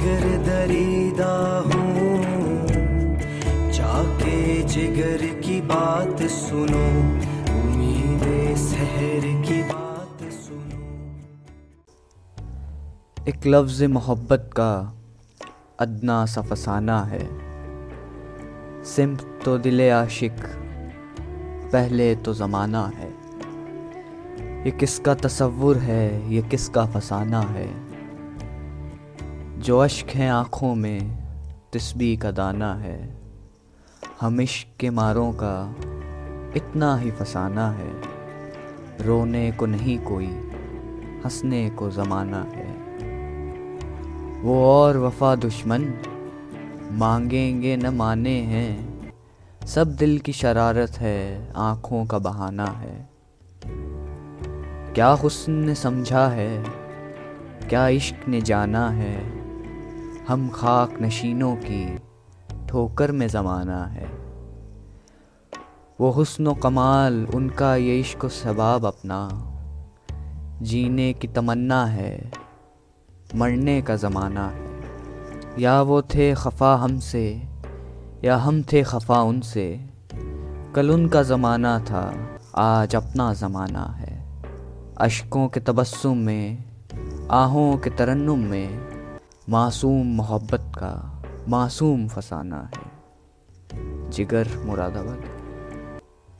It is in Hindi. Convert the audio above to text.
जिगर दरीदा हूँ। जाके जिगर की बात सुनो, उम्मीद शहर की बात सुनो। एक लफ्ज़ मोहब्बत का अदना सा फसाना है। सिमत तो दिल आशिक, पहले तो ज़माना है। ये किसका तसवुर है, ये किसका फसाना है? जो अश्क हैं आँखों में तस्बी का दाना है। हम इश्क के मारों का इतना ही फसाना है। रोने को नहीं कोई, हंसने को ज़माना है। वो और वफा दुश्मन, मांगेंगे न माने हैं। सब दिल की शरारत है, आँखों का बहाना है। क्या हुस्न ने समझा है, क्या इश्क ने जाना है। हम खाक नशीनों की ठोकर में ज़माना है। वो हुस्न कमाल, उनका ये इश्क सबाब अपना। जीने की तमन्ना है, मरने का ज़माना है। या वो थे खफा हमसे, या हम थे खफा उनसे। कल उनका ज़माना था, आज अपना ज़माना है। अशकों के तबस्सुम में, आहों के तरन्नुम में। मासूम मोहब्बत का मासूम फसाना है। जिगर मुरादाबाद।